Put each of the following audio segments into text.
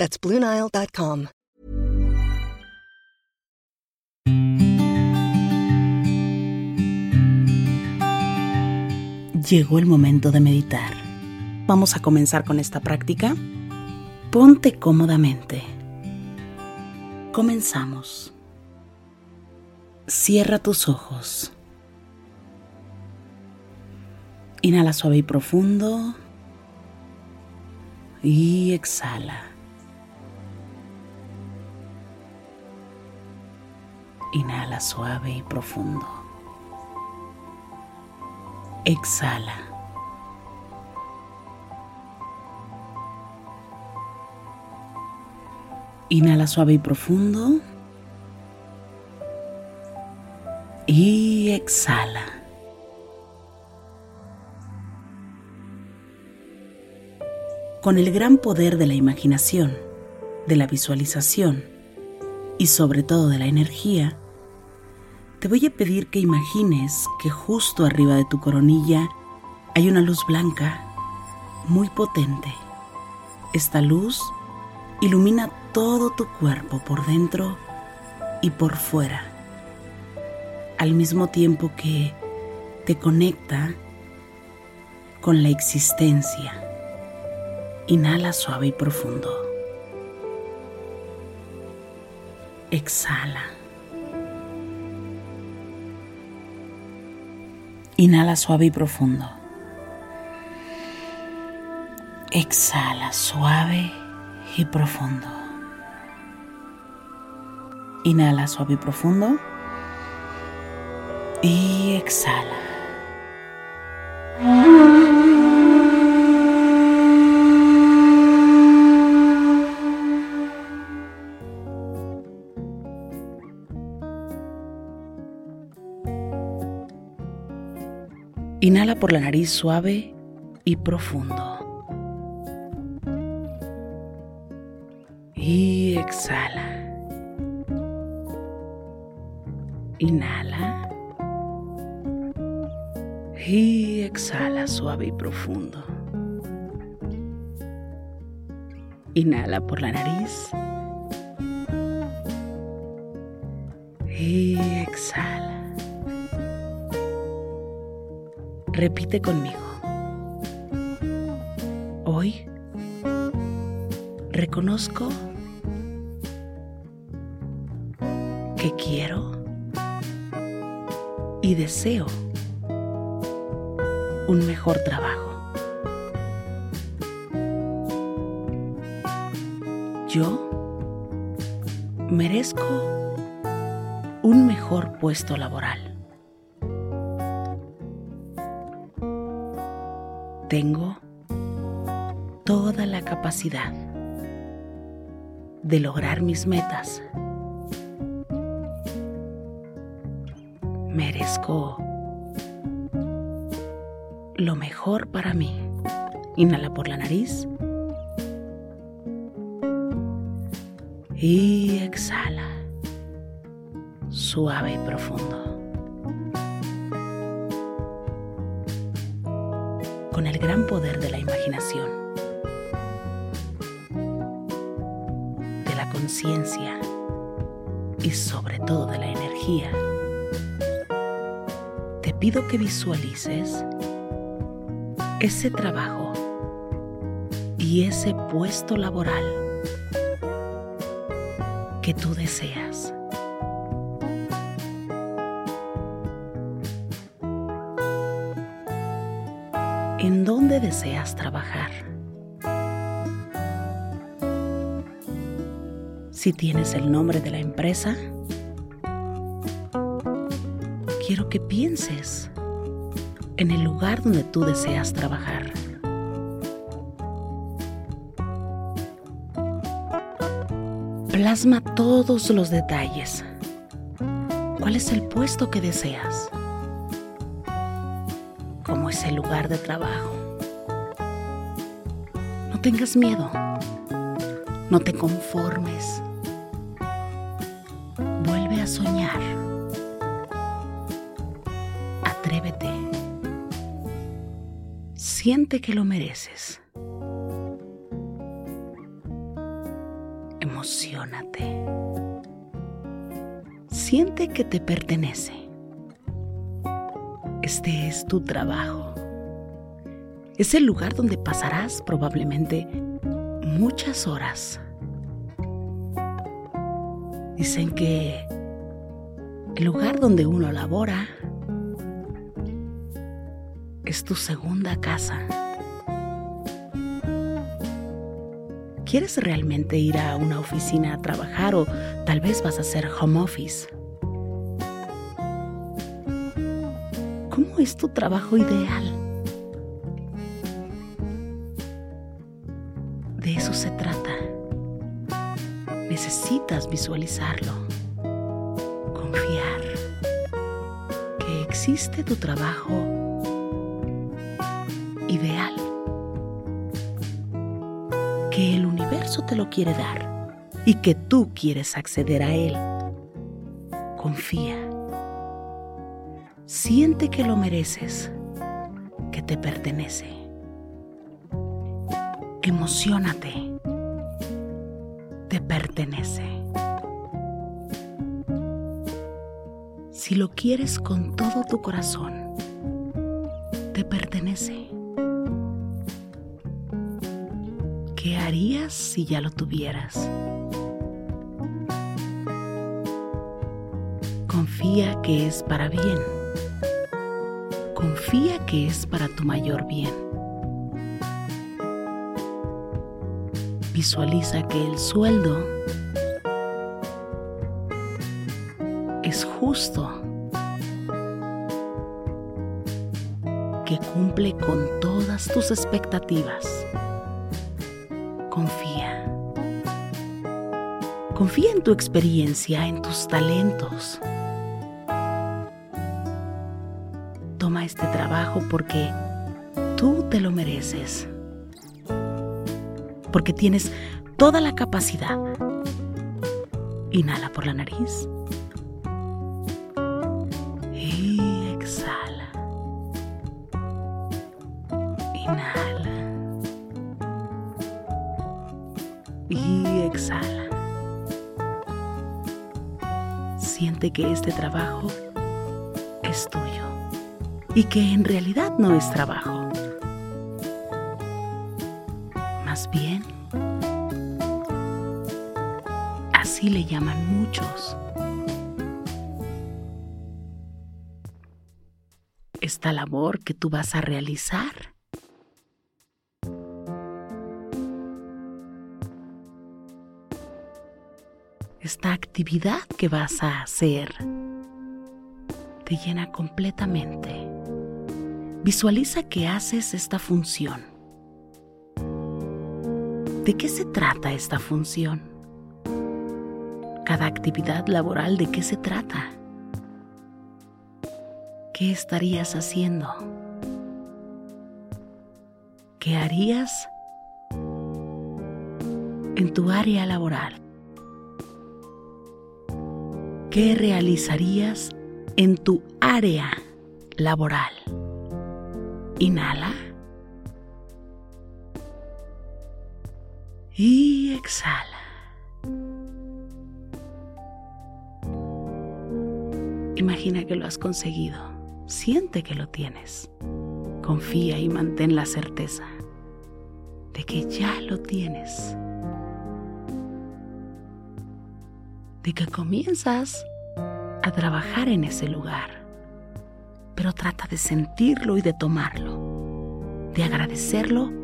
That's BlueNile.com. Llegó el momento de meditar. Vamos a comenzar con esta práctica. Ponte cómodamente. Comenzamos. Cierra tus ojos. Inhala suave y profundo. Y exhala. Inhala suave y profundo. Exhala. Inhala suave y profundo. Y exhala. Con el gran poder de la imaginación, de la visualización y sobre todo de la energía, te voy a pedir que imagines que justo arriba de tu coronilla hay una luz blanca muy potente. Esta luz ilumina todo tu cuerpo por dentro y por fuera, al mismo tiempo que te conecta con la existencia. Inhala suave y profundo. Exhala. Inhala suave y profundo. Exhala suave y profundo. Inhala suave y profundo. Y exhala. Inhala por la nariz suave y profundo. Y exhala. Inhala. Y exhala suave y profundo. Inhala por la nariz. Y exhala. Repite conmigo. Hoy reconozco que quiero y deseo un mejor trabajo. Yo merezco un mejor puesto laboral. Tengo toda la capacidad de lograr mis metas. Merezco lo mejor para mí. Inhala por la nariz. Y exhala. Suave y profundo. Con el gran poder de la imaginación, de la conciencia y sobre todo de la energía, te pido que visualices ese trabajo y ese puesto laboral que tú deseas. ¿En dónde deseas trabajar? Si tienes el nombre de la empresa, quiero que pienses en el lugar donde tú deseas trabajar. Plasma todos los detalles. ¿Cuál es el puesto que deseas? ¿Cómo es el lugar de trabajo? No tengas miedo. No te conformes. Vuelve a soñar. Atrévete. Siente que lo mereces. Emocionate. Siente que te pertenece. Este es tu trabajo. Es el lugar donde pasarás probablemente muchas horas. Dicen que el lugar donde uno labora es tu segunda casa. ¿Quieres realmente ir a una oficina a trabajar o tal vez vas a hacer home office? ¿Cómo es tu trabajo ideal? Necesitas visualizarlo, confiar que existe tu trabajo ideal, que el universo te lo quiere dar y que tú quieres acceder a él. Confía. Siente que lo mereces, que te pertenece. Emocionate. Te pertenece. Si lo quieres con todo tu corazón, te pertenece. ¿Qué harías si ya lo tuvieras? Confía que es para bien. Confía que es para tu mayor bien. Visualiza que el sueldo es justo, que cumple con todas tus expectativas. Confía. Confía en tu experiencia, en tus talentos. Toma este trabajo porque tú te lo mereces. Porque tienes toda la capacidad. Inhala por la nariz. Y exhala. Inhala. Y exhala. Siente que este trabajo es tuyo y que en realidad no es trabajo. Más bien, así le llaman muchos. Esta labor que tú vas a realizar esta actividad que vas a hacer te llena completamente. Visualiza que haces esta función. ¿De qué se trata esta función? Cada actividad laboral, ¿de qué se trata? ¿Qué estarías haciendo? ¿Qué harías en tu área laboral? ¿Qué realizarías en tu área laboral? Inhala. Y exhala. Imagina que lo has conseguido. Siente que lo tienes. Confía y mantén la certeza de que ya lo tienes. De que comienzas a trabajar en ese lugar. Pero trata de sentirlo y de tomarlo, de agradecerlo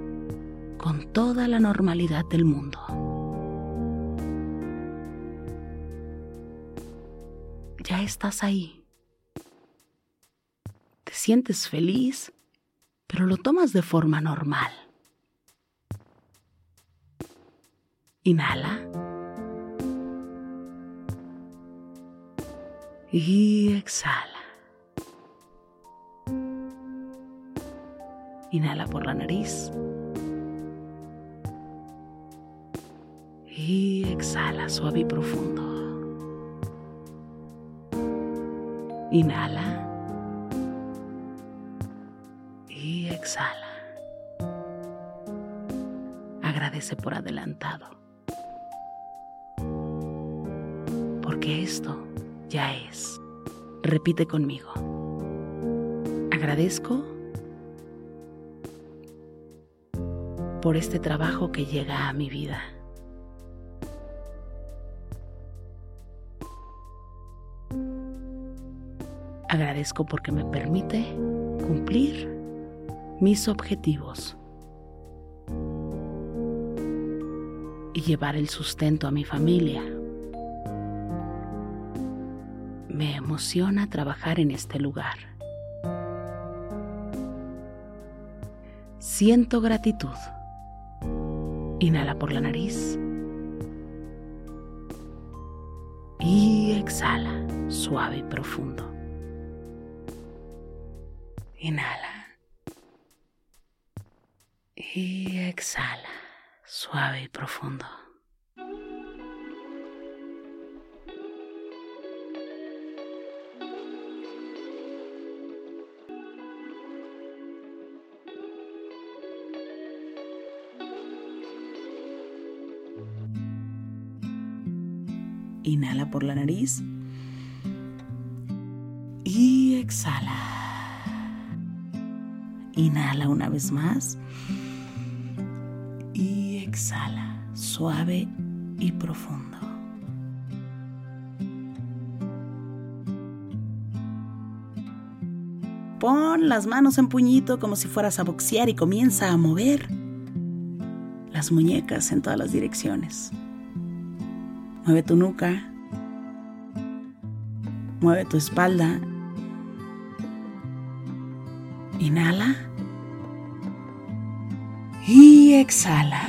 con toda la normalidad del mundo. Ya estás ahí. Te sientes feliz, pero lo tomas de forma normal. Inhala. Y exhala. Inhala por la nariz. Y exhala suave y profundo. Inhala. Y exhala. Agradece por adelantado. Porque esto ya es. Repite conmigo. Agradezco por este trabajo que llega a mi vida. Agradezco porque me permite cumplir mis objetivos y llevar el sustento a mi familia. Me emociona trabajar en este lugar. Siento gratitud. Inhala por la nariz. Y exhala, suave y profundo. Inhala. Y exhala, suave y profundo. Inhala por la nariz. Y exhala. Inhala una vez más. Y exhala, suave y profundo. Pon las manos en puñito como si fueras a boxear y comienza a mover las muñecas en todas las direcciones. Mueve tu nuca. Mueve tu espalda. Inhala. Y exhala.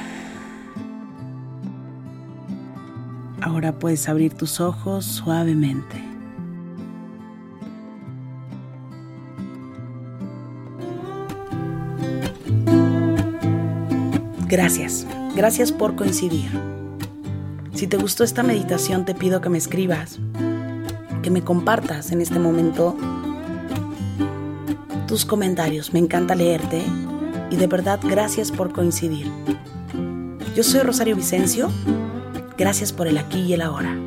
Ahora puedes abrir tus ojos suavemente. Gracias, gracias por coincidir. Si te gustó esta meditación, te pido que me escribas, que me compartas en este momento tus comentarios. Me encanta leerte y de verdad gracias por coincidir. Yo soy Rosario Vicencio. Gracias por el aquí y el ahora.